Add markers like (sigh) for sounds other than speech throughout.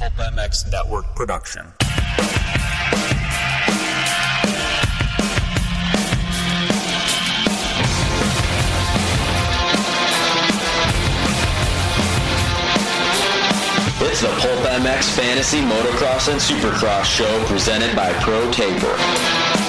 Pulp MX Network production. It's the Pulp MX Fantasy Motocross and Supercross show presented by Pro Taper.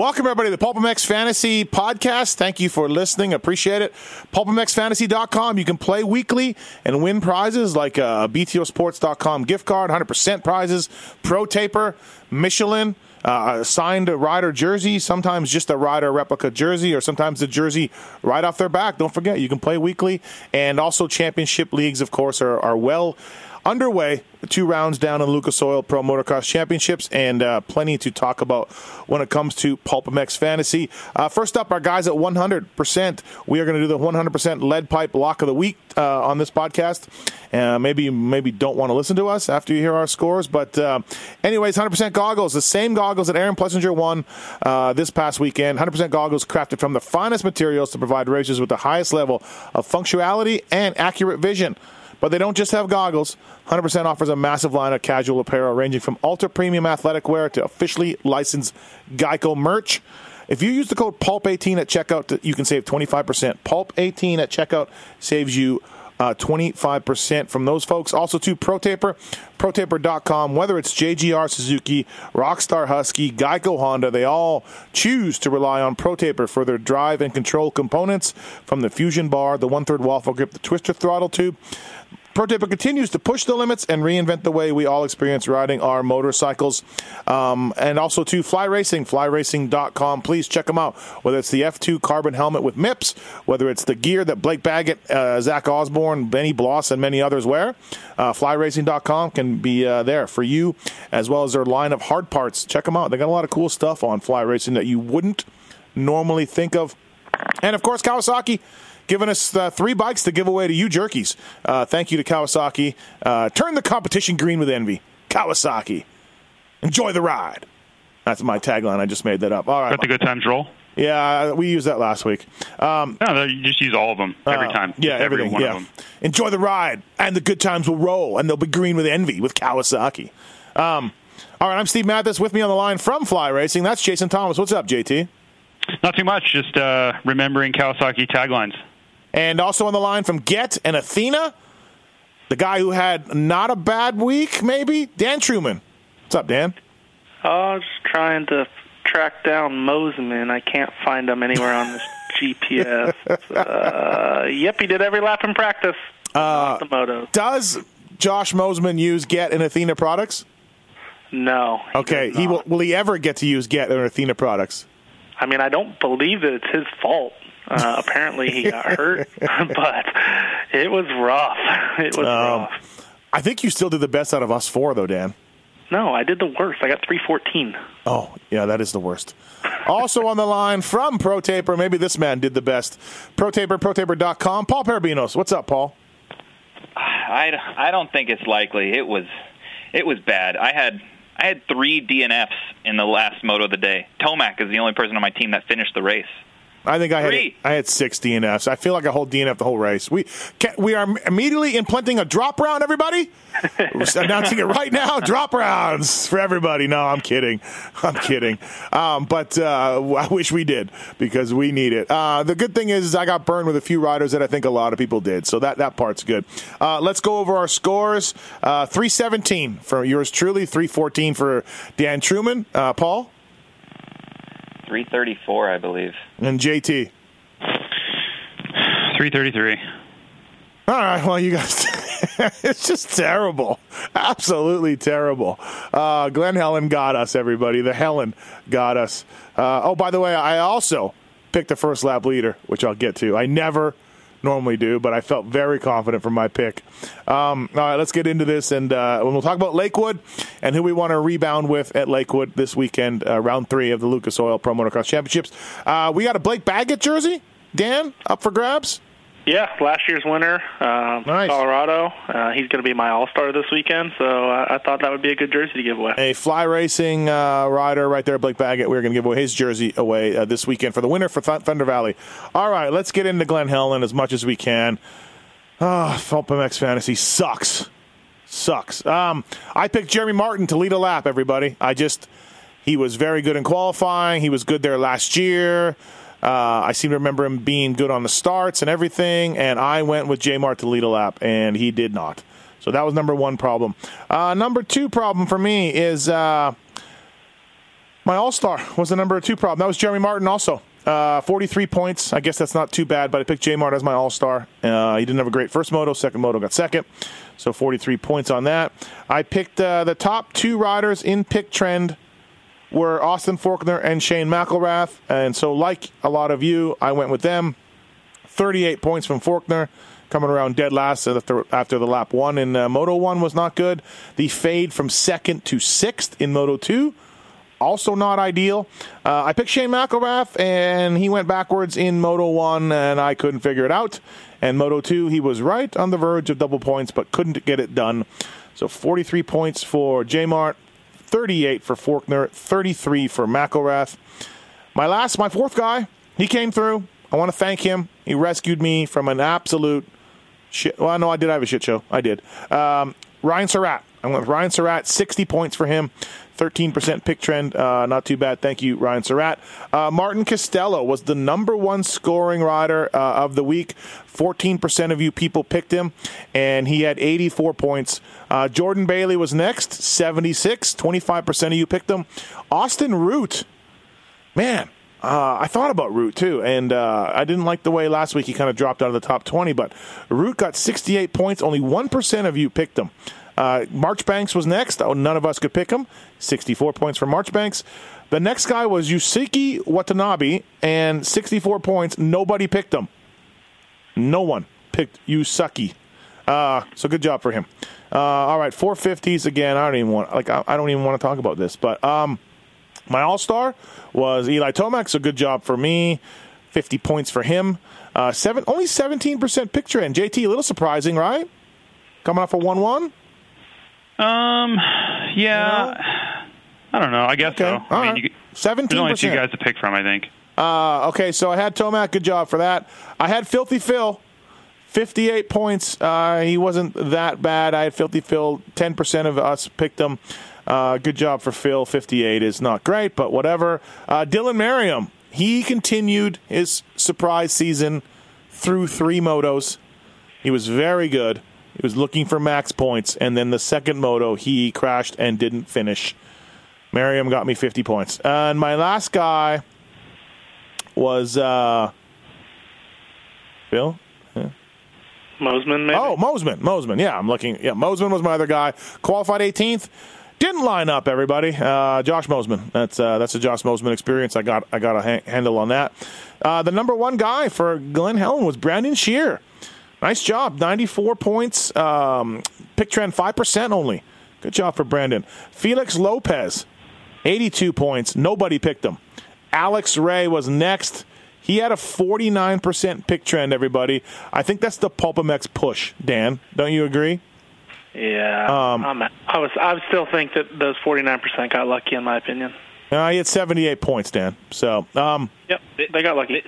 Welcome, everybody, to the Pulp MX Fantasy Podcast. Thank you for listening. Appreciate it. PulpMXFantasy.com. You can play weekly and win prizes like a BTOsports.com gift card, 100% prizes, Pro Taper, Michelin, uh, signed rider jersey, sometimes just a rider replica jersey, or sometimes the jersey right off their back. Don't forget, you can play weekly. And also, championship leagues, of course, are, are well underway. Two rounds down in Lucas Oil Pro Motocross Championships, and uh, plenty to talk about when it comes to Pulp MX Fantasy. Uh, first up, our guys at 100%. We are going to do the 100% lead pipe lock of the week uh, on this podcast. Uh, maybe you maybe don't want to listen to us after you hear our scores, but uh, anyways, 100% goggles, the same goggles that Aaron Plessinger won uh, this past weekend. 100% goggles crafted from the finest materials to provide racers with the highest level of functionality and accurate vision. But they don't just have goggles. 100% offers a massive line of casual apparel ranging from ultra premium athletic wear to officially licensed Geico merch. If you use the code PULP18 at checkout, you can save 25%. PULP18 at checkout saves you uh, 25% from those folks. Also, to ProTaper, ProTaper.com. Whether it's JGR Suzuki, Rockstar Husky, Geico Honda, they all choose to rely on ProTaper for their drive and control components from the Fusion bar, the one third waffle grip, the twister throttle tube. ProTaper continues to push the limits and reinvent the way we all experience riding our motorcycles. Um, and also to Fly Racing, flyracing.com. Please check them out. Whether it's the F2 carbon helmet with MIPS, whether it's the gear that Blake Baggett, uh, Zach Osborne, Benny Bloss, and many others wear, uh, flyracing.com can be uh, there for you, as well as their line of hard parts. Check them out. They got a lot of cool stuff on Fly Racing that you wouldn't normally think of. And of course, Kawasaki giving us uh, three bikes to give away to you jerkies. Uh, thank you to Kawasaki. Uh, turn the competition green with envy. Kawasaki. Enjoy the ride. That's my tagline. I just made that up. All right. Let the good times roll. Yeah, we used that last week. Um, no, you just use all of them every uh, time. Yeah, every everything. one yeah. of them. Enjoy the ride, and the good times will roll, and they'll be green with envy with Kawasaki. Um, all right, I'm Steve Matthes. With me on the line from Fly Racing, that's Jason Thomas. What's up, JT? Not too much. Just uh, remembering Kawasaki taglines. And also on the line from Get and Athena, the guy who had not a bad week, maybe Dan Truman. What's up, Dan? Oh, I was just trying to track down Mosiman. I can't find him anywhere on this (laughs) GPS. Uh, yep, he did every lap in practice. Uh, the moto. Does Josh Mosiman use Get and Athena products? No. he Okay, he will. Will he ever get to use Get and Athena products? I mean, I don't believe that it's his fault. Uh, apparently, he got hurt, (laughs) but it was rough. It was Um, rough. I think you still did the best out of us four, though, Dan. No, I did the worst. I got 314. Oh, yeah, that is the worst. also on the line from Pro Taper, maybe this man did the best. Pro ProTaper, ProTaper.com. Paul Perebijnos. What's up, Paul? I, I don't think it's likely. It was it was bad. I had I had three DNFs in the last moto of the day. Tomac is the only person on my team that finished the race. I think I had I had six DNFs. I feel like I hold DNF the whole race. We can, we are immediately implementing a drop round. Everybody, announcing it right now. (laughs) Drop rounds for everybody. No, I'm kidding. (laughs) I'm kidding. Um, but uh, I wish we did because we need it. Uh, the good thing is, I got burned with a few riders that I think a lot of people did. So that that part's good. Uh, let's go over our scores. Uh, 317 for yours truly. 314 for Dan Truman. Uh, Paul 334, I believe. and JT. 333. All right, well, you guys, (laughs) it's just terrible. Absolutely terrible. Uh, Glen Helen got us, everybody. The Helen got us. Uh, oh, by the way, I also picked the first lap leader, which I'll get to. I never normally do, but I felt very confident for my pick. Um, all right, let's get into this, and uh, we'll talk about Lakewood and who we want to rebound with at Lakewood this weekend, uh, round three of the Lucas Oil Pro Motocross Championships. Uh, we got a Blake Baggett jersey, Dan, up for grabs. Yeah, last year's winner, uh, Nice. Colorado. Uh, he's going to be my All Star this weekend, so I, I thought that would be a good jersey to give away. A fly racing uh, rider right there, Blake Baggett. We're going to give away his jersey away uh, this weekend for the winner for Th- Thunder Valley. All right, let's get into Glen Helen as much as we can. Ah, PulpMX Fantasy sucks. Sucks. Um, I picked Jeremy Martin to lead a lap, everybody. I just, he was very good in qualifying. He was good there last year. Uh, I seem to remember him being good on the starts and everything, and I went with J Mart to lead a lap, and he did not. So that was number one problem. Uh, number two problem for me is uh, my All Star was the number two problem. That was Jeremy Martin also. Uh, 43 points. I guess that's not too bad, but I picked J Mart as my All Star. Uh, he didn't have a great first moto. Second moto got second. So 43 points on that. I picked uh, the top two riders in pick trend were Austin Forkner and Shane McElrath. And so, like a lot of you, I went with them. 38 points from Forkner, coming around dead last after, after the lap one in uh, Moto 1 was not good. The fade from second to sixth in Moto 2, also not ideal. Uh, I picked Shane McElrath, and he went backwards in Moto 1, and I couldn't figure it out. And Moto 2, he was right on the verge of double points, but couldn't get it done. So 43 points for J Mart, 38 for Forkner, 33 for McElrath. My last, my fourth guy, he came through. I want to thank him. He rescued me from an absolute shit. Well, no, I did have a shit show. I did. Um, Ryan Surratt. I went with Ryan Surratt, 60 points for him, 13% pick trend. Uh, not too bad. Thank you, Ryan Surratt. Uh, Martin Costello was the number one scoring rider uh, of the week. 14% of you people picked him, and he had 84 points. Uh, Jordan Bailey was next, 76. 25% of you picked him. Austin Root, man, uh, I thought about Root too, and uh, I didn't like the way last week he kind of dropped out of the top 20, but Root got 68 points. Only 1% of you picked him. Uh, Marchbanks was next. Oh, none of us could pick him. 64 points for Marchbanks. The next guy was Yusuke Watanabe, and 64 points. Nobody picked him. No one picked Yusuke. Uh, so good job for him. Uh, all right, 450s again. I don't even want like I, I don't even want to talk about this, but um, my all star was Eli Tomac, so good job for me. 50 points for him. Uh, seven, only 17% picture end. JT, a little surprising, right? Coming off a 1 1? Um, yeah, I don't know. I guess Okay. so. All I mean, right. you, 17%. there's only two guys to pick from, I think. Uh, okay, so I had Tomac. Good job for that. I had Filthy Phil. 58 points. Uh, he wasn't that bad. I had Filthy Phil. 10% of us picked him. Uh, good job for Phil. 58 is not great, but whatever. Uh, Dylan Merriam. He continued his surprise season through three motos. He was very good. He was looking for max points, and then the second moto he crashed and didn't finish. Merriam got me 50 points. and my last guy was uh, Bill. Mosiman, maybe. Oh, Mosiman. Mosiman. Yeah, I'm looking. Yeah, Mosiman was my other guy. Qualified 18th. Didn't line up, everybody. Uh, Josh Mosiman. That's uh, that's a Josh Mosiman experience. I got I got a ha- handle on that. Uh, the number one guy for Glen Helen was Brandon Scharer. Nice job. 94 points. Um, pick trend 5% only. Good job for Brandon. Felix Lopez, 82 points. Nobody picked him. Alex Ray was next. He had a 49% pick trend, everybody. I think that's the PulpMX push, Dan. Don't you agree? Yeah, Um, I'm, I was. I would still think that those 49% got lucky, in my opinion. Uh, he had 78 points, Dan. So, um, Yep, they got lucky.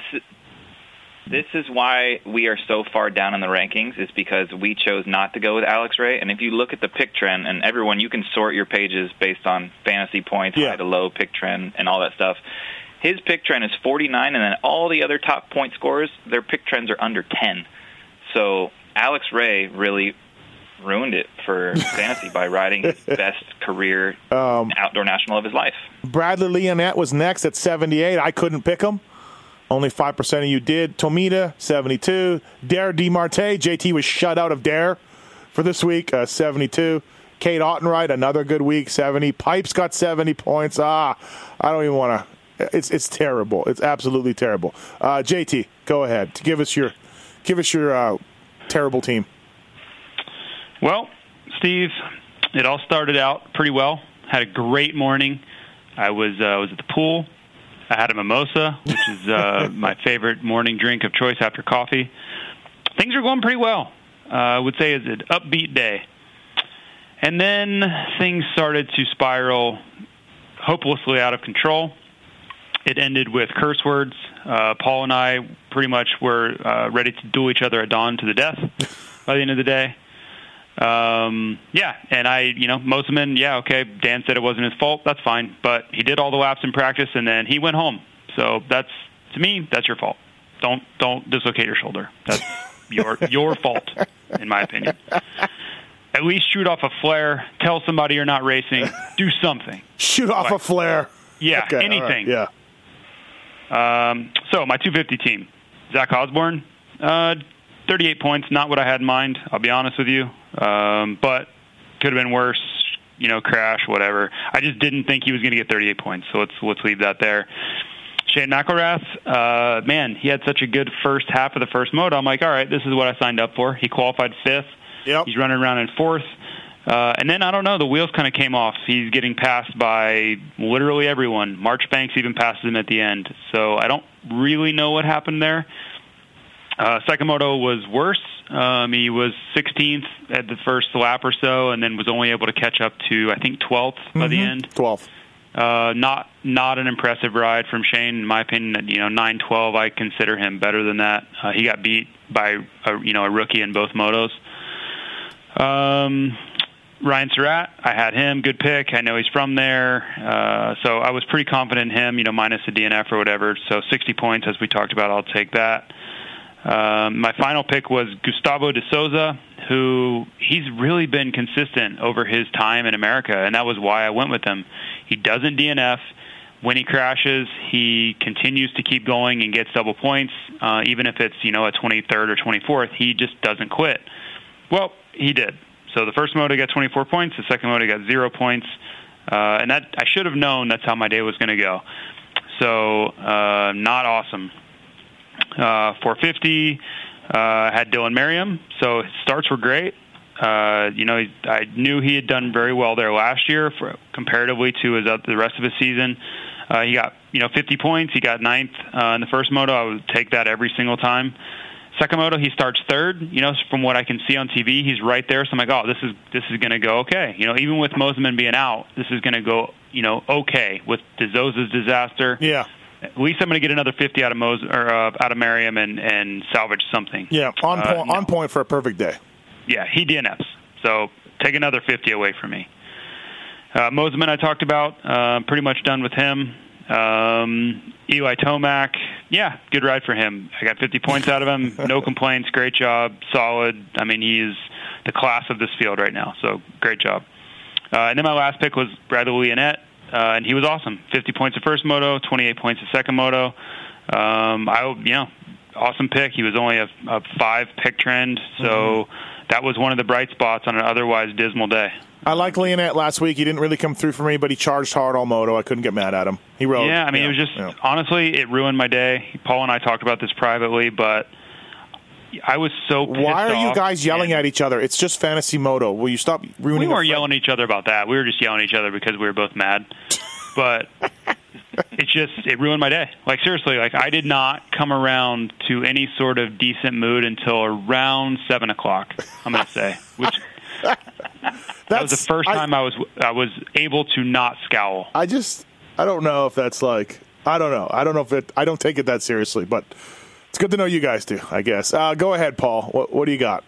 This, is why we are so far down in the rankings is because we chose not to go with Alex Ray. And if you look at the pick trend, and everyone, you can sort your pages based on fantasy points, Yeah. high to low pick trend, and all that stuff. His pick trend is 49, and then all the other top point scorers, their pick trends are under 10. So Alex Ray really ruined it for (laughs) fantasy by riding his best career Um, outdoor national of his life. Bradley Lionnet was next at 78. I couldn't pick him. Only 5% of you did. Tomita, 72. Dare DeMartile. JT was shut out of Dare for this week, uh, 72. Cade Autenrieth, another good week, 70. Pipes got 70 points. Ah, I don't even want to. It's it's terrible. It's absolutely terrible. Uh, JT, go ahead. Give us your give us your uh, terrible team. Well, Steve, it all started out pretty well. Had a great morning. I was uh, was at the pool. I had a mimosa, which is uh, (laughs) my favorite morning drink of choice after coffee. things are going pretty well. Uh, I would say it's an upbeat day. And then things started to spiral hopelessly out of control. It ended with curse words. Uh, Paul and I pretty much were uh, ready to duel each other at dawn to the death by the end of the day. Um, yeah, and I, you know, Mosiman, yeah, okay. Dan said it wasn't his fault. That's fine, but he did all the laps in practice, and then he went home. So that's to me, that's your fault. Don't don't dislocate your shoulder. That's (laughs) your your fault, in my opinion. At least shoot off a flare. Tell somebody you're not racing. Do something. Shoot off Like- a flare. Yeah, Okay, all right, anything. Yeah. Um, so my 250 team, Zach Osborne, uh, 38 points. Not what I had in mind. I'll be honest with you, um, but could have been worse. You know, crash, whatever. I just didn't think he was going to get 38 points. So let's let's leave that there. Shane McElrath, uh, man, he had such a good first half of the first moto. I'm like, all right, this is what I signed up for. He qualified fifth. Yep. He's running around in fourth. Uh, and then I don't know, the wheels kind of came off. He's getting passed by literally everyone. Marchbanks even passes him at the end. So I don't really know what happened there. Uh, Sakamoto was worse. Um, he was 16th at the first lap or so, and then was only able to catch up to I think 12th by the end. 12. Uh, not not an impressive ride from Shane, in my opinion. You know, nine twelve. I consider him better than that. Uh, he got beat by a, you know a rookie in both motos. Um, Ryan Surratt, I had him. Good pick. I know he's from there, uh, so I was pretty confident in him. You know, minus the DNF or whatever. So sixty points, as we talked about. I'll take that. Um, my final pick was Gustavo de Souza, who he's really been consistent over his time in America, and that was why I went with him. He doesn't DNF. When he crashes, he continues to keep going and gets double points, uh, even if it's you know a 23rd or 24th. He just doesn't quit. Well, he did. So the first moto got 24 points. The second moto got zero points, uh, and that I should have known that's how my day was going to go. So uh, not awesome. Uh, 450 uh, had Dylan Merriam, so his starts were great. Uh, you know, I knew he had done very well there last year, for, comparatively to his uh, the rest of his season. Uh, he got you know 50 points. He got ninth uh, in the first moto. I would take that every single time. Second moto, he starts third. You know, from what I can see on TV, he's right there. So I'm like, oh, this is this is going to go okay. You know, even with Mosiman being out, this is going to go you know okay. With DeSouza's disaster, Yeah. At least I'm going to get another 50 out of Mos or uh, out of Merriam and and salvage something. Yeah. On Uh, point. no. On point for a perfect day. Yeah, he DNFs. So take another 50 away from me. Uh, Mosiman, I talked about. Uh, pretty much done with him. Um, Eli Tomac, yeah, good ride for him. I got 50 points out of him. (laughs) No complaints. Great job. Solid. I mean, he's the class of this field right now. So great job. Uh, and then my last pick was Bradley Lionnet, uh, and he was awesome. 50 points the first moto, 28 points the second moto. Um, I, you know, awesome pick. He was only a, a five pick trend, so that was one of the bright spots on an otherwise dismal day. I like Lionnet last week. He didn't really come through for me, but he charged hard all moto. I couldn't get mad at him. He rode. Yeah, I mean, yeah, it was just yeah. honestly, it ruined my day. Paul and I talked about this privately, but I was so. Pissed Why are you guys yelling at each other? It's just fantasy moto. Will you stop ruining? We weren't yelling at each other about that. We were just yelling at each other because we were both mad. (laughs) But it just it ruined my day. Like seriously, like I did not come around to any sort of decent mood until around seven o'clock. I'm gonna say, which (laughs) that was the first I- time I was I was able to not scowl. I just I don't know if that's like I don't know. I don't know if it I don't take it that seriously, but it's good to know you guys do, I guess. Uh, go ahead, Paul. What what do you got?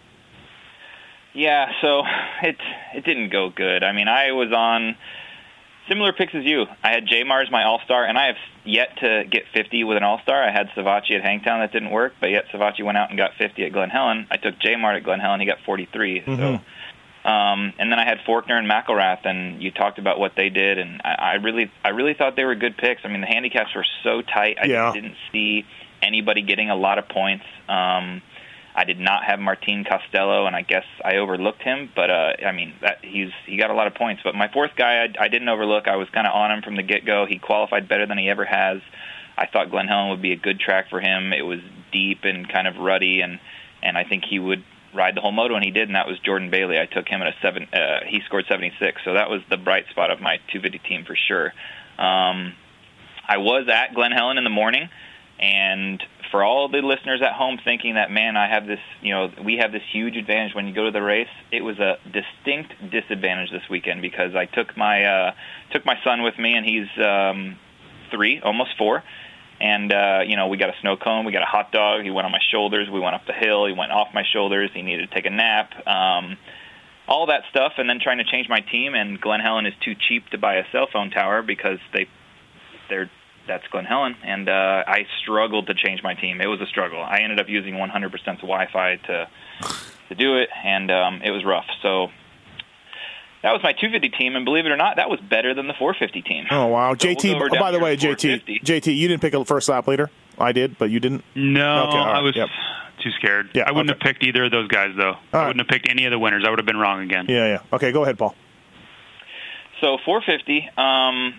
Yeah, so it it didn't go good. I mean, I was on similar picks as you. I had J Mars my All Star, and I have yet to get 50 with an All Star. I had Savatgy at Hangtown that didn't work, but yet Savatgy went out and got 50 at Glen Helen. I took J Mart at Glen Helen, he got 43. So. Um, and then I had Forkner and McElrath, and you talked about what they did, and I, I really, I really thought they were good picks. I mean, the handicaps were so tight. I Yeah. just didn't see anybody getting a lot of points. Um, I did not have Martin Costello, and I guess I overlooked him. But uh, I mean, that, he's he got a lot of points. But my fourth guy, I, I didn't overlook. I was kind of on him from the get go. He qualified better than he ever has. I thought Glen Helen would be a good track for him. It was deep and kind of ruddy, and and I think he would ride the whole moto, and he did. And that was Jordan Bailey. I took him at a seven. Uh, he scored 76, so that was the bright spot of my 250 team for sure. Um, I was at Glen Helen in the morning, and for all the listeners at home thinking that man, I have this, you know, we have this huge advantage when you go to the race. It was a distinct disadvantage this weekend because I took my uh, took my son with me, and he's um, three, almost four. And uh, you know, we got a snow cone, we got a hot dog. He went on my shoulders. We went up the hill. He went off my shoulders. He needed to take a nap. Um, all that stuff, and then trying to change my team. And Glen Helen is too cheap to buy a cell phone tower because they they're that's Glen Helen, and uh, I struggled to change my team. It was a struggle. I ended up using 100% Wi-Fi to to do it, and um, it was rough. So that was my 250 team, and believe it or not, that was better than the 450 team. Oh wow, So we'll JT. oh, by the way, JT, JT, you didn't pick a first lap leader. I did, but you didn't. No, Okay, all right, I was yep. too scared. Yeah, I wouldn't okay. have picked either of those guys, though. I wouldn't have picked any of the winners. I would have been wrong again. Yeah, yeah. Okay, go ahead, Paul. So 450. Um,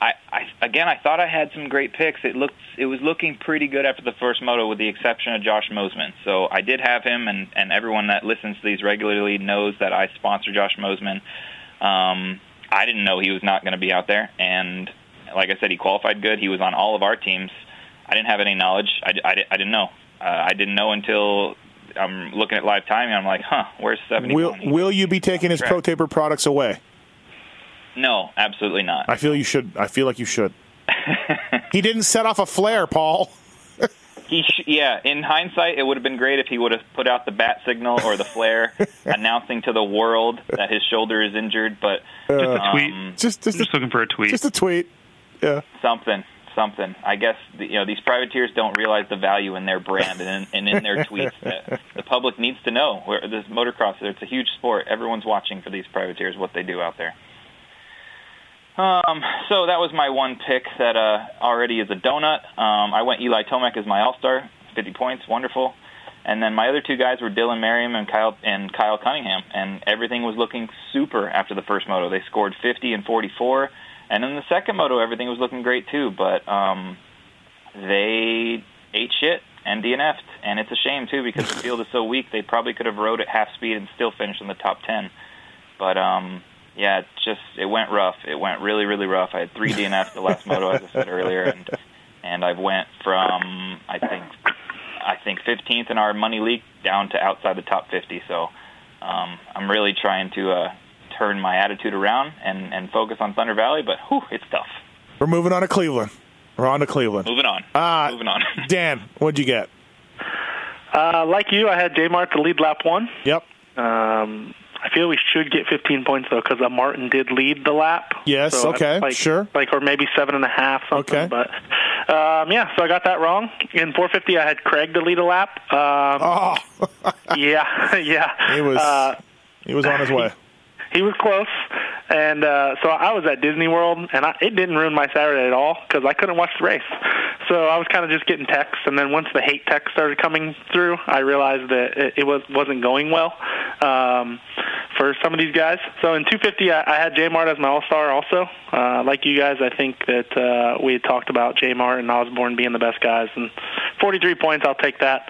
I, I again, I thought I had some great picks. It looked, it was looking pretty good after the first moto, with the exception of Josh Mosiman. So I did have him, and and everyone that listens to these regularly knows that I sponsor Josh Mosiman. Um, I didn't know he was not going to be out there, and like I said, he qualified good. He was on all of our teams. I didn't have any knowledge. I, I, I didn't know. Uh, I didn't know until I'm looking at live timing. I'm like, huh, where's 71? Will Will you be taking his. Pro Taper products away? No, absolutely not. I feel you should. I feel like you should. (laughs) he didn't set off a flare, Paul. (laughs) He sh- yeah, in hindsight, it would have been great if he would have put out the bat signal or the flare, (laughs) announcing to the world that his shoulder is injured. But Just a tweet. um, Just, just, I'm just looking for a tweet. just a tweet. Yeah. something, something. I guess the, you know these privateers don't realize the value in their brand and in, and in their tweets that the public needs to know. Where this motocross, it's a huge sport. Everyone's watching for these privateers, what they do out there. Um, so that was my one pick that uh, already is a donut. Um, I went Eli Tomac as my all-star, 50 points, wonderful. And then my other two guys were Dylan Merriam and Kyle and Kyle Cunningham, and everything was looking super after the first moto. They scored 50 and 44, and in the second moto, everything was looking great too. But um, they ate shit and DNF'd, and it's a shame too because the (laughs) field is so weak. They probably could have rode at half speed and still finished in the top 10. But um, yeah, it just it went rough. It went really, really rough. I had three (laughs) DNFs the last moto, as I said earlier, and and I've went from I think I think 15th in our money league down to outside the top 50. So um, I'm really trying to uh, turn my attitude around and and focus on Thunder Valley, but whew, it's tough. We're moving on to Cleveland. We're on to Cleveland. Moving on. Uh, Moving on. (laughs) Dan, what'd you get? Uh, like you, I had J Mart to lead lap one. Yep. Um, I feel we should get 15 points though, because uh, Martin did lead the lap. Yes, So, okay, like, sure. Like or maybe seven and a half. Something, Okay. But um, yeah, so I got that wrong. In 450, I had Craig to lead a lap. Um, Oh, (laughs) Yeah, (laughs) yeah. he was Uh, he was on his way. (laughs) he was close, and uh, so I was at Disney World, and I, it didn't ruin my Saturday at all because I couldn't watch the race. So I was kind of just getting texts, and then once the hate text started coming through, I realized that it, it was wasn't going well um, for some of these guys. So in 250, I, I had Mart as my All Star. Also, uh, like you guys, I think that uh, we had talked about J Mart and Osborne being the best guys, and 43 points, I'll take that.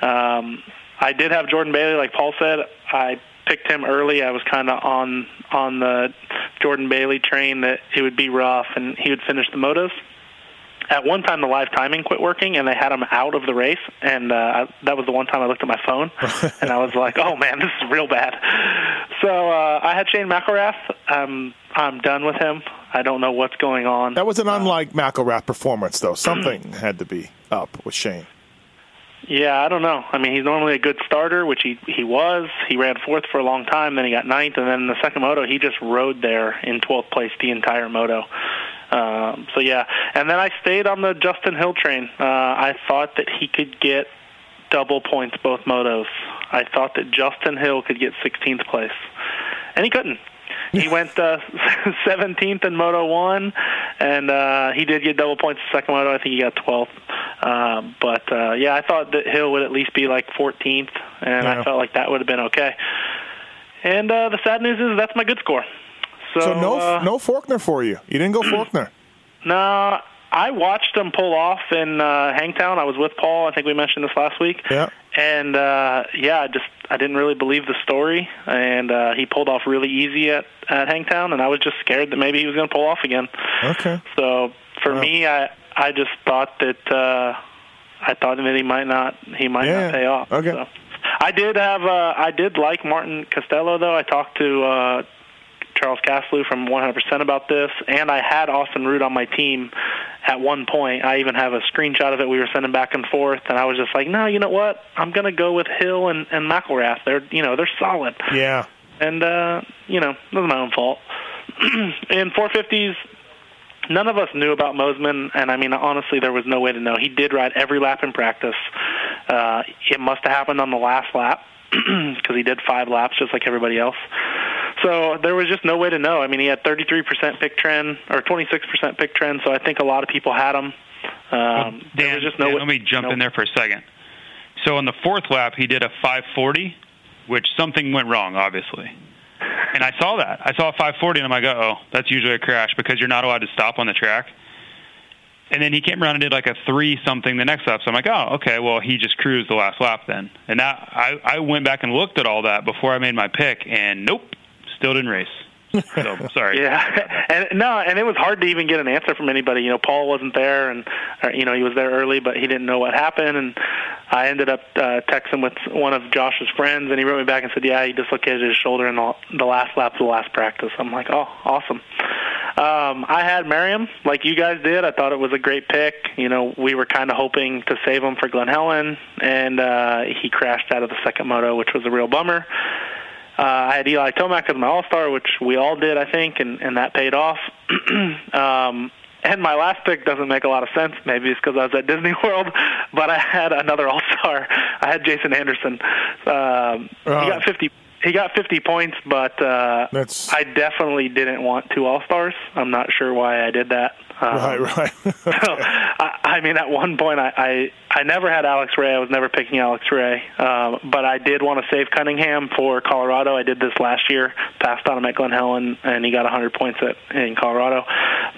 Um, I did have Jordan Bailey, like Paul said. I picked him early. I was kind of on on the Jordan Bailey train that it would be rough and he would finish the motos. At one time, the live timing quit working, and they had him out of the race. And uh, I, that was the one time I looked at my phone, (laughs) and I was like, "Oh man, this is real bad." So uh, I had Shane McElrath. Um, I'm done with him. I don't know what's going on. That was an unlike McElrath performance, though. (clears throat) Something had to be up with Shane. Yeah, I don't know. I mean, he's normally a good starter, which he he was. He ran fourth for a long time, then he got ninth, and then in the second moto, he just rode there in 12th place the entire moto. Um, so yeah, and then I stayed on the Justin Hill train. Uh, I thought that he could get double points both motos. I thought that Justin Hill could get 16th place, and he couldn't. He went uh, (laughs) 17th in Moto 1, and uh, he did get double points the second moto. I think he got 12th. Uh, but, uh, yeah, I thought that Hill would at least be like 14th, and Yeah. I felt like that would have been okay. And uh, the sad news is that's my good score. So, So no uh, no Forkner for you. You didn't go (clears throat) Forkner. no, I watched him pull off in uh, Hangtown. I was with Paul. I think we mentioned this last week. Yeah. And uh, yeah, I just I didn't really believe the story, and uh, he pulled off really easy at at Hangtown, and I was just scared that maybe he was going to pull off again. Okay. So for Wow. me, I I just thought that uh, I thought that he might not he might Yeah, not pay off. okay. So. I did have uh, I did like Martin Costello though. I talked to uh, Charles Caslew from 100% about this, and I had Austin Root on my team at one point. I even have a screenshot of it. We were sending back and forth, and I was just like, no, you know what? I'm going to go with Hill and, and McElrath. They're you know they're solid, Yeah. and uh, you know that was my own fault. (clears throat) in 450s, none of us knew about Mosiman, and I mean honestly, there was no way to know. He did ride every lap in practice. Uh, it must have happened on the last lap (clears throat) because he did five laps just like everybody else. So there was just no way to know. I mean, he had 33% pick trend or 26% pick trend, so I think a lot of people had him. Um, there Dan, was just no Dan, way. let me jump no- in there for a second. So on the fourth lap, he did a 540, which something went wrong, obviously. And I saw that. I saw a 540, and I'm like, oh, that's usually a crash because you're not allowed to stop on the track. And then he came around and did like a three something the next lap. So I'm like, oh, okay, well he just cruised the last lap then. And that I I went back and looked at all that before I made my pick, and nope, still didn't race. So (laughs) sorry. Yeah, (laughs) and no, and it was hard to even get an answer from anybody. You know, Paul wasn't there, and or, you know he was there early, but he didn't know what happened. And I ended up uh, texting with one of Josh's friends, and he wrote me back and said, "Yeah, he dislocated his shoulder in the, the last lap of the last practice." I'm like, "Oh, awesome." Um, I had Merriam, like you guys did. I thought it was a great pick. You know, we were kind of hoping to save him for Glen Helen, and uh, he crashed out of the second moto, which was a real bummer. Uh, I had Eli Tomac as my All Star, which we all did, I think, and, and that paid off. (clears throat) um, and my last pick doesn't make a lot of sense. Maybe it's because I was at Disney (laughs) World, but I had another All Star. I had Jason Anderson. Um, Oh. He got fifty. He got 50 points, but uh, That's- I definitely didn't want two All Stars. I'm not sure why I did that. Um, Right, right. (laughs) so, I, I mean, at one point, I, I I never had Alex Ray. I was never picking Alex Ray, um, but I did want to save Cunningham for Colorado. I did this last year. Passed on him at Glen Helen, and he got 100 points at in Colorado.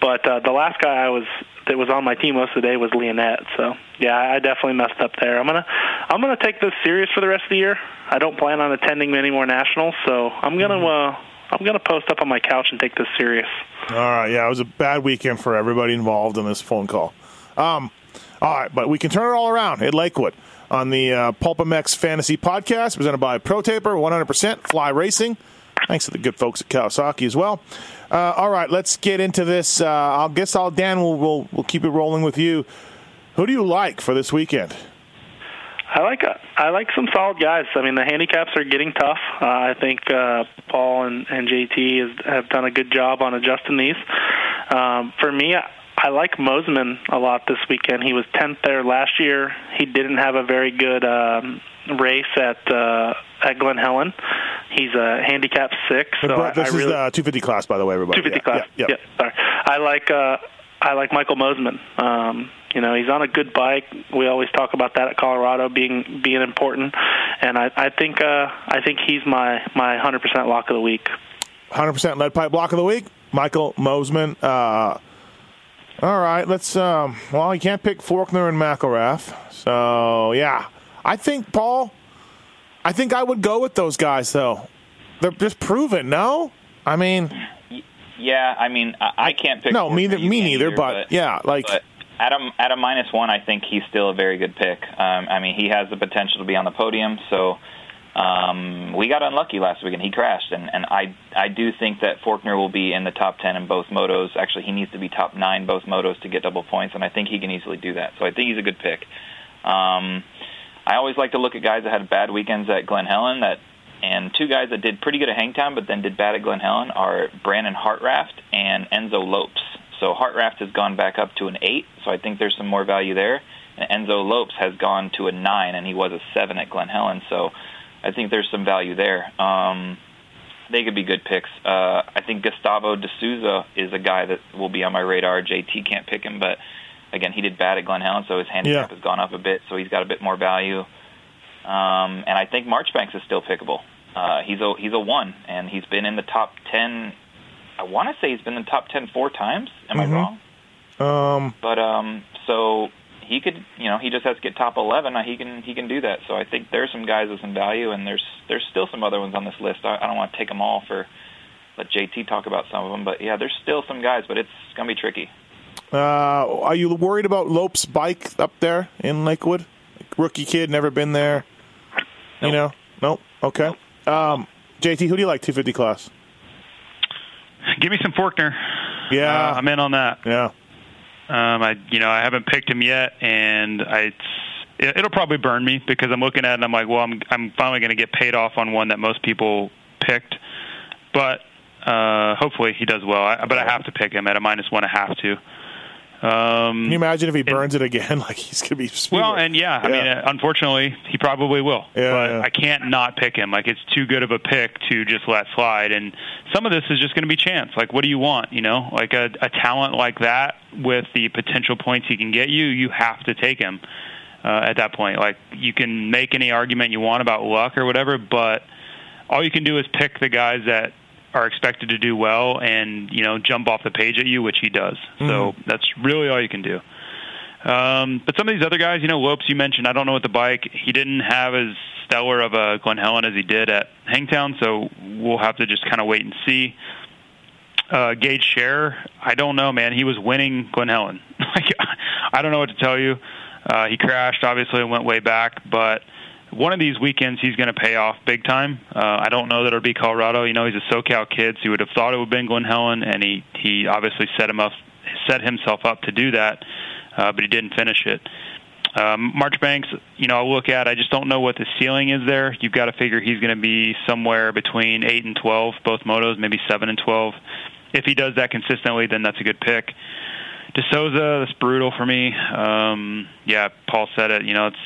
But uh, the last guy I was that was on my team most of the day was Lionnet. So yeah, I definitely messed up there. I'm gonna I'm gonna take this serious for the rest of the year. I don't plan on attending many more nationals, so I'm gonna uh, I'm gonna post up on my couch and take this serious. All right, yeah, it was a bad weekend for everybody involved in this phone call. Um, all right, but we can turn it all around at Lakewood on the uh, PulpMX Fantasy Podcast, presented by Pro ProTaper, 100% Fly Racing. Thanks to the good folks at Kawasaki as well. Uh, all right, let's get into this. Uh, I guess I'll Dan. We'll, we'll we'll keep it rolling with you. Who do you like for this weekend? I like uh, I like some solid guys. I mean, the handicaps are getting tough. Uh, I think uh, Paul and, and JT have done a good job on adjusting these. Um, for me, I, I like Mosiman a lot this weekend. He was 10th there last year. He didn't have a very good um, race at uh, at Glen Helen. He's a handicap six, so I, this I is really the 250 class, by the way, everybody. 250 Yeah, class. Yeah, yeah. sorry. I like uh, I like Michael Mosiman. Um, you know, he's on a good bike. We always talk about that at Colorado being being important, and I, I think uh, I think he's my my 100% lock of the week. 100% lead pipe block of the week. Michael Mosiman. Uh, all right, let's. Um, well, you can't pick Forkner and McElrath. So, yeah. I think, Paul, I think I would go with those guys, though. They're just proven, no? I mean, Yeah, I mean, I, can't pick. no, me, me neither, either, but, yeah, like, But at a, at a minus one, I think he's still a very good pick. Um, I mean, he has the potential to be on the podium. So um, we got unlucky last weekend. He crashed, and, and I I do think that Forkner will be in the top ten in both motos. Actually, he needs to be top nine both motos to get double points, and I think he can easily do that. So I think he's a good pick. Um, I always like to look at guys that had bad weekends at Glen Helen that and two guys that did pretty good at Hangtown but then did bad at Glen Helen are Brandon Hartranft and Enzo Lopes. So Hartranft has gone back up to an eight, so I think there's some more value there. And Enzo Lopes has gone to a nine, and he was a seven at Glen Helen, so I think there's some value there. Um, they could be good picks. Uh, I think Gustavo De Souza is a guy that will be on my radar. JT can't pick him, but again, he did bad at Glen Helen, so his handicap Yeah. has gone up a bit, so he's got a bit more value. Um, and I think Marchbanks is still pickable. Uh, he's a he's a one, and he's been in the top ten. I want to say he's been in the top ten four times. Am Mhm. I wrong? um, But um, so he could, you know, he just has to get top eleven. He can he can do that. So I think there's some guys with some value, and there's there's still some other ones on this list. I, I don't want to take them all for let JT talk about some of them, but yeah, there's still some guys, but it's gonna be tricky. Uh, are you worried about Lope's bike up there in Lakewood? Rookie kid, never been there. You know? Nope. Okay. Um, JT, who do you like 250 class? Give me some Forkner. Yeah. Uh, I'm in on that. Yeah. Um, I you know I haven't picked him yet, and I it, it'll probably burn me because I'm looking at it and I'm like, well, I'm I'm finally going to get paid off on one that most people picked, but uh, hopefully he does well. I, but I have to pick him at a minus one. I have to. Um, Can you imagine if he burns it again? (laughs) Like he's going to be. well, and yeah, I mean, uh, unfortunately, he probably will. Yeah, but yeah. I can't not pick him. Like it's too good of a pick to just let slide. And some of this is just going to be chance. Like, what do you want? You know, like a, a talent like that with the potential points he can get you, you have to take him uh, at that point. Like you can make any argument you want about luck or whatever, but all you can do is pick the guys that are expected to do well and you know jump off the page at you, which he does. So that's really all you can do. Um, but some of these other guys, you know, Lopes, you mentioned, I don't know what the bike. He didn't have as stellar of a Glen Helen as he did at Hangtown, so we'll have to just kind of wait and see. Uh, Gage Share, I don't know, man. He was winning Glen Helen. (laughs) like, I don't know what to tell you. Uh, he crashed, obviously, and went way back, but one of these weekends he's going to pay off big time. Uh, I don't know that it'll be Colorado. You know, he's a SoCal kid, so you would have thought it would have been Glen Helen, and he he obviously set him up, set himself up to do that, uh, but he didn't finish it. Um, Marchbanks, you know, I look at. I just don't know what the ceiling is there. You've got to figure he's going to be somewhere between eight and twelve, both motos, maybe seven and twelve. If he does that consistently, then that's a good pick. DeSouza, that's brutal for me. Um, yeah, Paul said it. You know, it's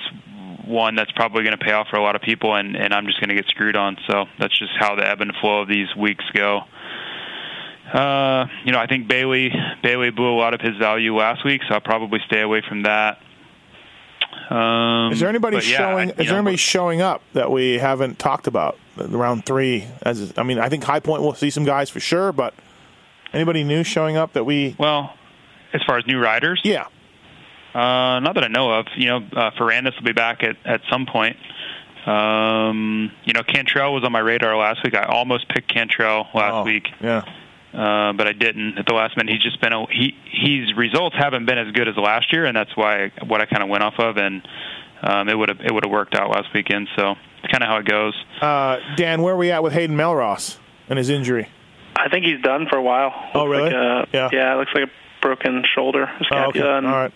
one that's probably going to pay off for a lot of people, and, and I'm just going to get screwed on. So that's just how the ebb and flow of these weeks go. Uh, you know, I think Bailey Bailey blew a lot of his value last week, so I'll probably stay away from that. Um, Is there anybody but yeah, showing? I- is you there know, anybody showing up that we haven't talked about? Round three. As I mean, I think High Point will see some guys for sure, but anybody new showing up that we? Well, as far as new riders, Yeah. Uh, not that I know of. You know, uh, Ferrandis will be back at at some point. Um, you know, Cantrell was on my radar last week. I almost picked Cantrell last Oh, week, Yeah. uh, but I didn't at the last minute. He's just been a, he his results haven't been as good as last year, and that's why what I kind of went off of, and um, it would have it would have worked out last weekend. So it's kind of how it goes. Uh, Dan, where are we at with Hayden Mellross and his injury? I think he's done for a while. Oh, Looks really? Like a, Yeah. yeah, it looks like a broken shoulder, Oh, okay. All right.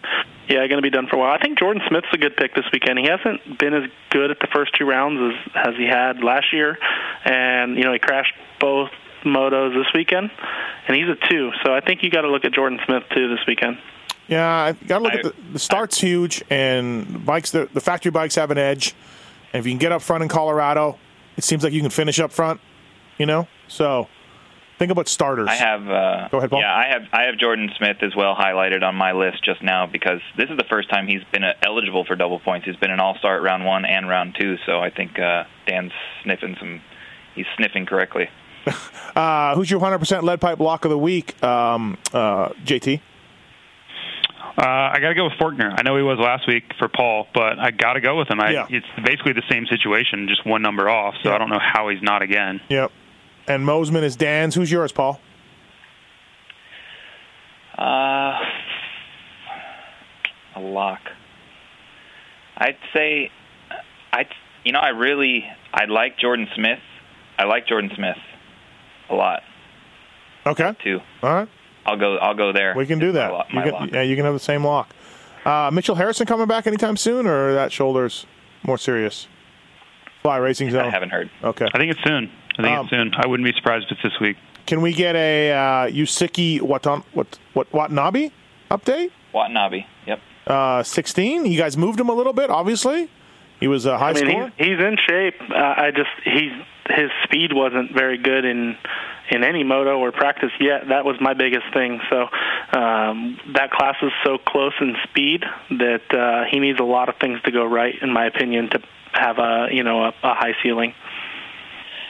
Yeah, going to be done for a while. I think Jordan Smith's a good pick this weekend. He hasn't been as good at the first two rounds as as he had last year, and you know he crashed both motos this weekend, and he's a two. So I think you got to look at Jordan Smith too this weekend. Yeah, I got to look I- at the, the start's huge, and bikes. The, the factory bikes have an edge, and if you can get up front in Colorado, it seems like you can finish up front. You know, so think about starters. I have. Uh, Go ahead, Paul. Yeah, I have. I have Jordan Smith as well highlighted on my list just now because this is the first time he's been uh, eligible for double points. He's been an All-Star at round one and round two, so I think uh, Dan's sniffing some. He's sniffing correctly. (laughs) Uh, who's your 100% lead pipe block of the week, um, uh, JT? Uh, I got to go with Forkner. I know he was last week for Paul, but I got to go with him. I, Yeah. It's basically the same situation, just one number off. So Yeah. I don't know how he's not again. Yep. And Mosiman is Dan's. Who's yours, Paul? Uh, a lock. I'd say, I, you know, I really, I like Jordan Smith. I like Jordan Smith a lot Okay. too. All right. I'll go. I'll go there. We can do It's my that. lo- You can, yeah, you can have the same lock. Uh, Mitchell Harrison coming back anytime soon, or that shoulder's more serious? Fly Racing Zone. I haven't heard. Okay. I think it's soon. I think Um, it's soon. I wouldn't be surprised if it's this week. Can we get a uh, Yusuke Watan, what, what, Watanabe update? Watanabe. Yep. Uh, 16. You guys moved him a little bit, obviously. He was a high I mean, score. he's, he's in shape. Uh, I just he's his speed wasn't very good in in any moto or practice yet. That was my biggest thing. So um, that class is so close in speed that uh, he needs a lot of things to go right, in my opinion, to have a you know a, a high ceiling.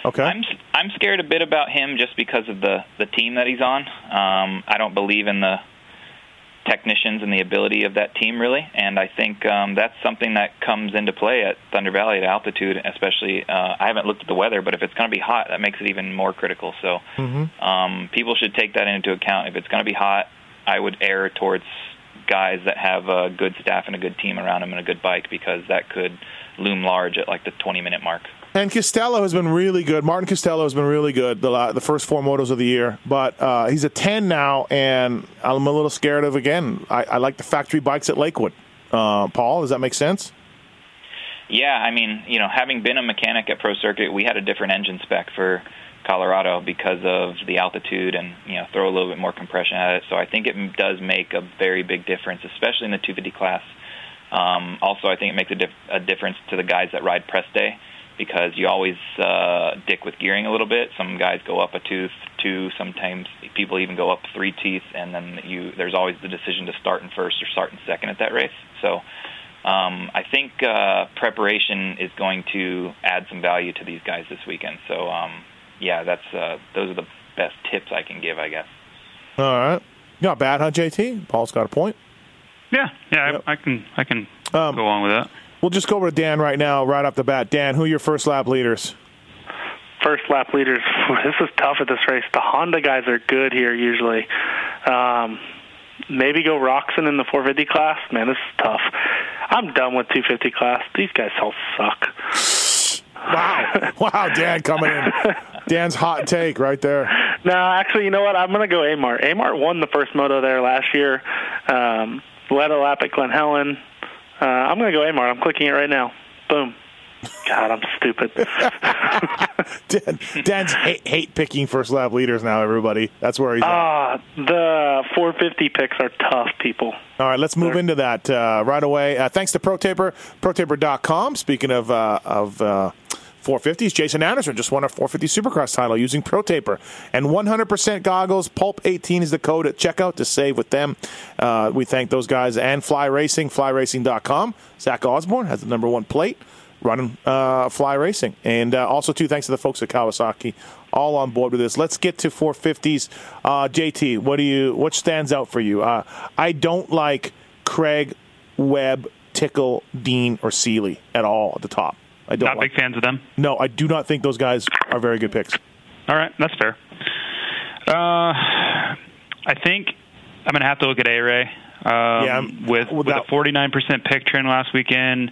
Okay. I'm I'm scared a bit about him just because of the the team that he's on. Um, I don't believe in the technicians and the ability of that team really, and I think um, that's something that comes into play at Thunder Valley at altitude, especially. Uh, I haven't looked at the weather, but if it's going to be hot, that makes it even more critical. So Mm-hmm. um, people should take that into account. If it's going to be hot, I would err towards guys that have a good staff and a good team around them and a good bike because that could loom large at like the 20 minute mark. And Costello has been really good. Martin Costello has been really good the, the first four motos of the year, but uh, he's a 10 now, and I'm a little scared of again. I, I like the factory bikes at Lakewood. Uh, Paul, does that make sense? Yeah, I mean, you know, having been a mechanic at Pro Circuit, we had a different engine spec for Colorado because of the altitude and you know throw a little bit more compression at it. So I think it does make a very big difference, especially in the 250 class. Um, also, I think it makes a, dif- a difference to the guys that ride press day because you always uh, dick with gearing a little bit. Some guys go up a tooth, two. Sometimes people even go up three teeth, and then you there's always the decision to start in first or start in second at that race. So um, I think uh, preparation is going to add some value to these guys this weekend. So um, yeah, that's uh, those are the best tips I can give, I guess. All right, not bad, huh, JT? Paul's got a point. Yeah, yeah, Yep. I, I can I can Um, go along with that. We'll just go over to Dan right now, right off the bat. Dan, who are your first lap leaders? first lap leaders. (laughs) This is tough at this race. The Honda guys are good here usually. Um, maybe go Roczen in the 450 class. Man, this is tough. I'm done with 250 class. These guys all suck. Wow, (laughs) wow, Dan coming in. Dan's hot take right there. No, actually, you know what? I'm going to go Amart. Amart won the first moto there last year. Um, led a lap at Glen Helen. Uh, I'm going to go Amart. I'm clicking it right now. Boom. God, I'm stupid. (laughs) Dan, Dan's hate, hate picking first lap leaders now. Everybody, that's where he's. at. Ah, the 450 picks are tough, people. All right, let's move into that uh, right away. Uh, thanks to ProTaper, ProTaper.com. Speaking of uh, of uh, 450s, Jason Anderson just won a 450 Supercross title using Pro Taper. And 100% goggles, Pulp18 is the code at checkout to save with them. Uh, we thank those guys and Fly Racing, FlyRacing.com. Zach Osborne has the number one plate running uh, Fly Racing. And uh, also, too, thanks to the folks at Kawasaki, all on board with this. Let's get to 450s. Uh, JT, what do you? What stands out for you? Uh, I don't like Craig, Webb, Tickle, Dean, or Seeley at all at the top. I don't Not like. big fans of them. No, I do not think those guys are very good picks. All right, that's fair. Uh, I think I'm going to have to look at A Ray. Um, Yeah, with with a 49% pick trend last weekend.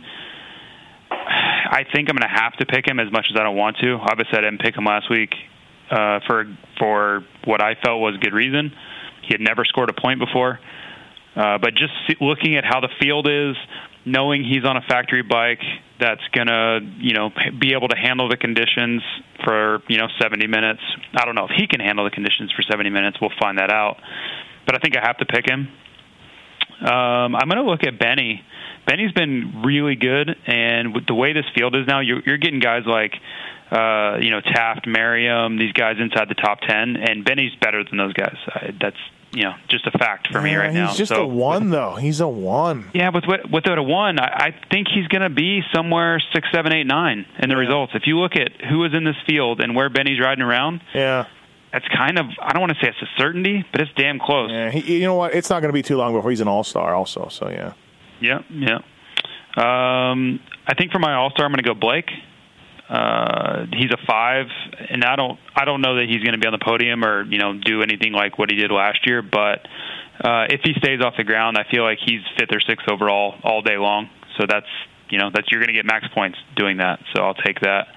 I think I'm going to have to pick him as much as I don't want to. Obviously, I didn't pick him last week uh, for for what I felt was good reason. He had never scored a point before, uh, but just see, looking at how the field is, knowing he's on a factory bike that's going to you know be able to handle the conditions for you know 70 minutes. I don't know if he can handle the conditions for 70 minutes. We'll find that out. But I think I have to pick him. Um, I'm going to look at Benny. Benny's been really good, and with the way this field is now, you're, you're getting guys like, uh, you know, Taft, Merriam, these guys inside the top ten, and Benny's better than those guys. I, that's you know just a fact for me Yeah, right now. He's just so, a one, though. He's a one. yeah, with without a one, I, I think he's going to be somewhere six, seven, eight, nine in the results. If you look at who is in this field and where Benny's riding around, Yeah. that's kind of I don't want to say it's a certainty, but it's damn close. Yeah. He, you know what? It's not going to be too long before he's an all star, also. So, yeah. Yeah, yeah. Um, I think for my All Star, I'm going to go Blake. Uh, he's a five, and I don't, I don't know that he's going to be on the podium or you know do anything like what he did last year. But uh, if he stays off the ground, I feel like he's fifth or sixth overall all day long. So that's you know that's you're going to get max points doing that. So I'll take that.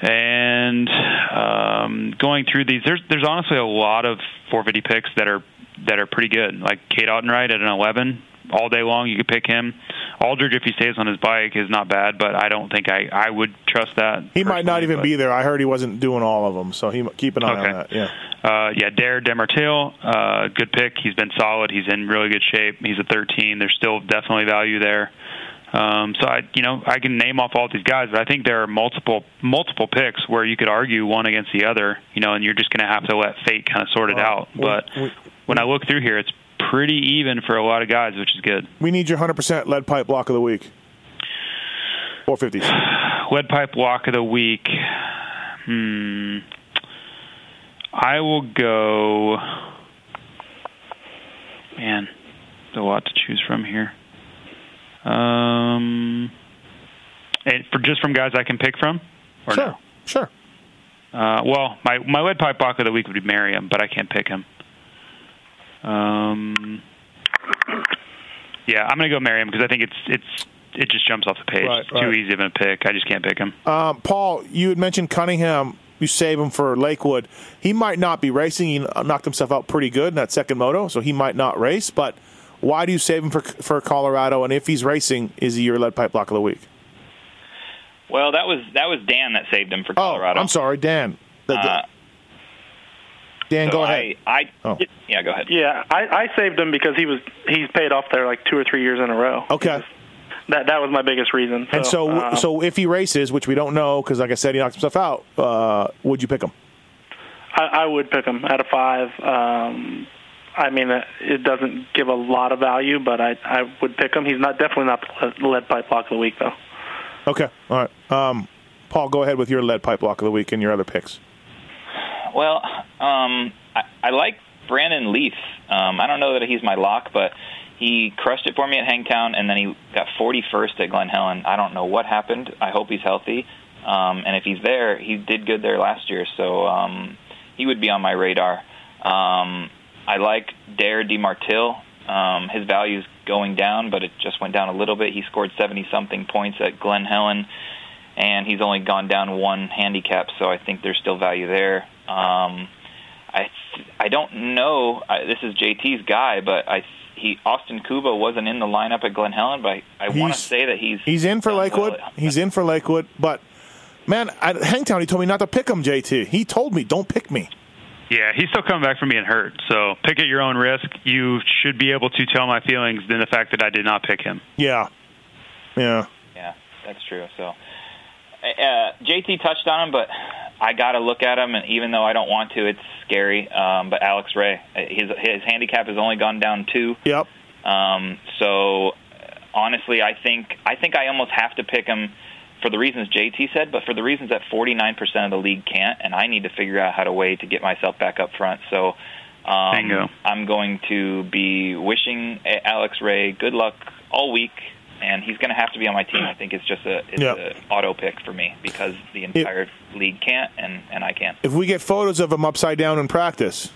And um, going through these, there's there's honestly a lot of 450 picks that are that are pretty good. Like Cade Autenrieth at an 11, all day long. You could pick him. Aldridge, if he stays on his bike, is not bad, but I don't think I I would trust that. He might not even but- be there. I heard he wasn't doing all of them. So, he keep an eye Okay. on that. Yeah. Uh, yeah, Dare DeMartile, uh, good pick. He's been solid. He's in really good shape. He's a 13. There's still definitely value there. Um, so I, you know, I can name off all these guys, but I think there are multiple multiple picks where you could argue one against the other. You know, and you're just going to have to let fate kind of sort it Well, out. we- But we- when I look through here, it's pretty even for a lot of guys, which is good. We need your 100% lead pipe block of the week. 450s. (sighs) Lead pipe walk of the week. Hmm. I will go. Man, there's a lot to choose from here. Um, and for just from guys I can pick from, or Sure. no? Sure. Uh, well, my my lead pipe walk of the week would be Merriam, but I can't pick him. Um, yeah, I'm gonna go marry him because I think it's it's it just jumps off the page. Right, it's right. too easy of a pick. I just can't pick him. Um, Paul, you had mentioned Cunningham. You save him for Lakewood. He might not be racing. He knocked himself out pretty good in that second moto, so he might not race. But why do you save him for for Colorado? And if he's racing, is he your lead pipe block of the week? Well, that was that was Dan that saved him for Oh, Colorado. I'm sorry, Dan. The- the- Uh, Dan, so go ahead. I, I Oh. yeah, go ahead. Yeah, I, I saved him because he was he's paid off there like two or three years in a row. Okay. That that was my biggest reason. So, And so, uh, so if he races, which we don't know, because like I said, he knocked himself out. Uh, would you pick him? I, I would pick him at a five. Um, I mean, it, it doesn't give a lot of value, but I I would pick him. He's not definitely not the lead- lead pipe block of the week though. Okay, all right. Um, Paul, go ahead with your lead pipe block of the week and your other picks. Well, um, I, I like Brandon Leaf. Um, I don't know that he's my lock, but he crushed it for me at Hangtown, and then he got 41st at Glen Helen. I don't know what happened. I hope he's healthy. Um, and if he's there, he did good there last year, so um, he would be on my radar. Um, I like Dare DeMartile. Um, his value's going down, but it just went down a little bit. He scored 70 something points at Glen Helen, and he's only gone down one handicap, so I think there's still value there. Um, I I don't know. I, this is JT's guy, but I he Austin Kuba wasn't in the lineup at Glen Helen, but I, I want to He's- say that he's He's in for Lakewood. well. He's in for Lakewood. But man, at Hangtown, he told me not to pick him. JT, he told me don't pick me. Yeah, he's still coming back from being hurt. So pick at your own risk. You should be able to tell my feelings than the fact that I did not pick him. Yeah, yeah. Yeah, that's true. So uh, JT touched on him, but I got to look at him, and even though I don't want to, it's scary. Um, but Alex Ray, his his handicap has only gone down two. Yep. Um, so honestly, I think I think I almost have to pick him for the reasons JT said, but for the reasons that 49% of the league can't, and I need to figure out how to way to get myself back up front. So um, Bingo. I'm going to be wishing Alex Ray good luck all week. And he's going to have to be on my team. I think it's just a it's Yeah. a auto pick for me because the entire league can't and and I can't. If we get photos of him upside down in practice,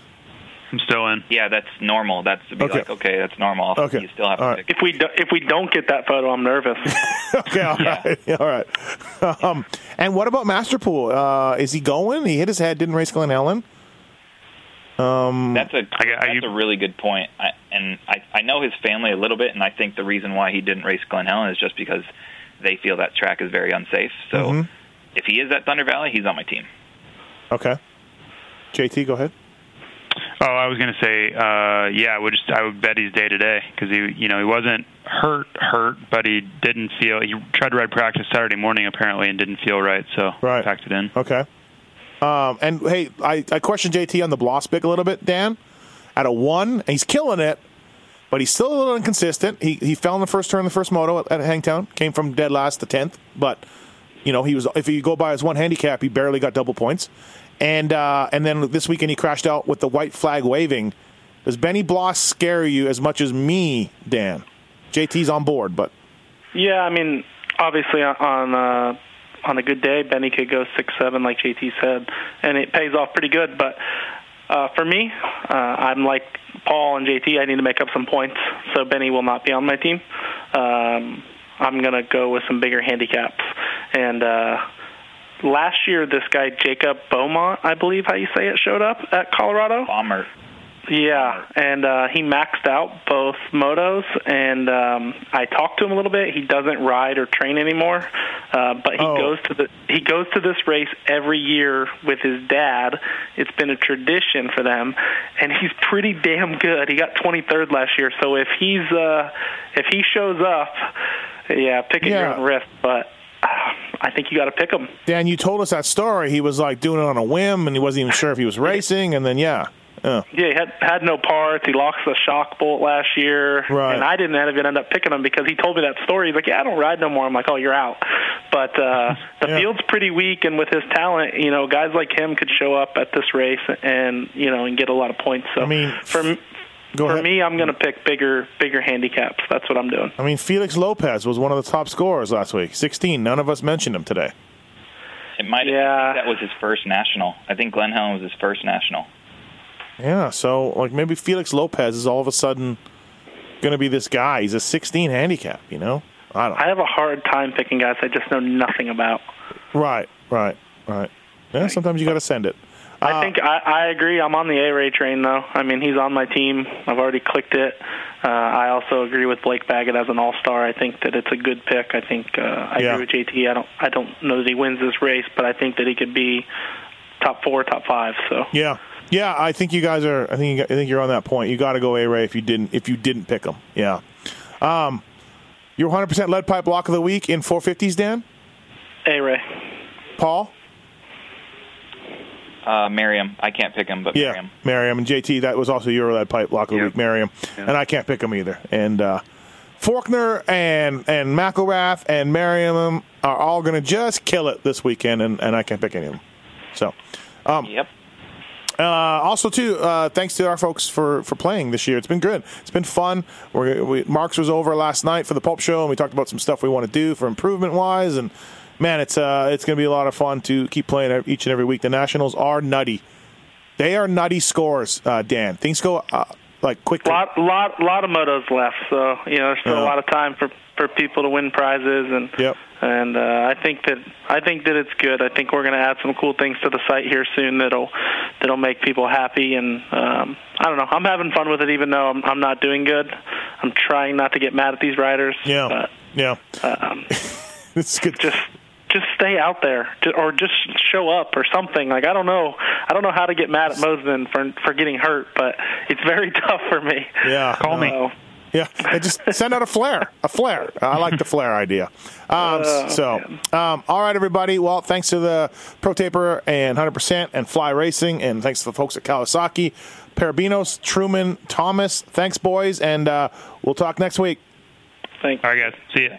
I'm still in. Yeah, that's normal. That's to be Okay. like okay, that's normal. Okay. You still have to All right. pick. If we do, if we don't get that photo, I'm nervous. (laughs) okay, all right, (laughs) all right. (laughs) Um, and what about Masterpool? Uh, is he going? He hit his head, didn't race Glen Helen. That's a I got- that's you- a really good point. I, and I I know his family a little bit, and I think the reason why he didn't race Glen Helen is just because they feel that track is very unsafe. So Mm-hmm. if he is at Thunder Valley, he's on my team. Okay. JT, go ahead. Oh, I was going to say, uh, yeah, I would just I would bet he's day to day because he, you know, he wasn't hurt, hurt, but he didn't feel. He tried to ride practice Saturday morning apparently and didn't feel right, so Right. packed it in. Okay. Um, and hey, I, I questioned JT on the Bloss pick a little bit, Dan. At a one, and he's killing it, but he's still a little inconsistent. He he fell in the first turn, the first moto at, at Hangtown, came from dead last to tenth, but you know he was. If you go by his one handicap, he barely got double points, and uh, and then this weekend he crashed out with the white flag waving. Does Benny Bloss scare you as much as me, Dan? JT's on board, but Yeah, I mean, obviously on uh, on a good day, Benny could go six seven, like JT said, and it pays off pretty good. But uh, for me, uh, I'm like Paul and JT. I need to make up some points, so Benny will not be on my team. Um, I'm gonna go with some bigger handicaps, and uh, last year this guy Jacob Beaumont, I believe how you say it, showed up at Colorado. Bomber. Yeah, and uh, he maxed out both motos, and um, I talked to him a little bit. He doesn't ride or train anymore, uh, but he Oh. goes to the he goes to this race every year with his dad. It's been a tradition for them, and (laughs) he's pretty damn good. He got 23rd last year, so if he's uh, if he shows up, yeah, pick at your own risk, but. uh, I think you got to pick him. Dan, you told us that story. He was like doing it on a whim, and he wasn't even sure if he was (laughs) racing, and then yeah, yeah. Yeah, he had had no parts. He lost the shock bolt last year, Right. and I didn't even end up picking him because he told me that story. He's like, "Yeah, I don't ride no more." I'm like, "Oh, you're out." But uh, (laughs) the Yeah. field's pretty weak, and with his talent, you know, guys like him could show up at this race and you know and get a lot of points. So I mean, for Go for ahead. me, I'm going to pick bigger bigger handicaps. That's what I'm doing. I mean, Felix Lopez was one of the top scorers last week. 16. None of us mentioned him today. It might. Yeah. That was his first national. I think Glen Helen was his first national. Yeah, so like maybe Felix Lopez is all of a sudden going to be this guy. He's a 16 handicap, you know? I don't I have a hard time picking guys I just know nothing about. Right, right, right. Yeah, sometimes you got to send it. Uh, I think I, I agree. I'm on the A Ray train, though. I mean, he's on my team. I've already clicked it. Uh, I also agree with Blake Baggett as an All Star. I think that it's a good pick. I think uh, I Yeah. agree with JT. I don't I don't know that he wins this race, but I think that he could be top four, top five. So Yeah, yeah. I think you guys are. I think you, I think you're on that point. You got to go A Ray if you didn't if you didn't pick him. Yeah. Um, your 100 percent lead pipe block of the week in 450s, Dan. A Ray. Paul. Uh, Miriam. I can't pick him, but Yeah, Miriam. Miriam and JT. That was also your lead pipe block of the Yep. week, Miriam. And I can't pick him either. And uh, Forkner and and McElrath and Merriam are all going to just kill it this weekend, and, and I can't pick any of them. So. Yep. Uh, also, too, uh, thanks to our folks for, for playing this year. It's been good. It's been fun. We're, we, Marks was over last night for the Pulp Show, and we talked about some stuff we want to do for improvement wise. And man, it's uh, it's going to be a lot of fun to keep playing each and every week. The Nationals are nutty. They are nutty scores, uh, Dan. Things go uh, like quickly. lot lot lot of motos left, so you know there's still Yeah. a lot of time for for people to win prizes and Yep. And uh, I think that I think that it's good. I think we're going to add some cool things to the site here soon that'll that'll make people happy and um, I don't know. I'm having fun with it even though I'm I'm not doing good. I'm trying not to get mad at these riders. Yeah, yeah. But, um, (laughs) it's good. just just stay out there or just show up or something like i don't know i don't know how to get mad at Mosiman for for getting hurt but it's very (laughs) tough for me Yeah, Call me. So, (laughs) Yeah, and just send out a flare, a flare. I like the flare idea. Um, Oh, so, um, all right, everybody. Well, thanks to the Pro Taper and 100% and Fly Racing, and thanks to the folks at Kawasaki, Perebijnos, Truman, Thomas. Thanks, boys, and uh, we'll talk next week. thanks All right, guys. See ya.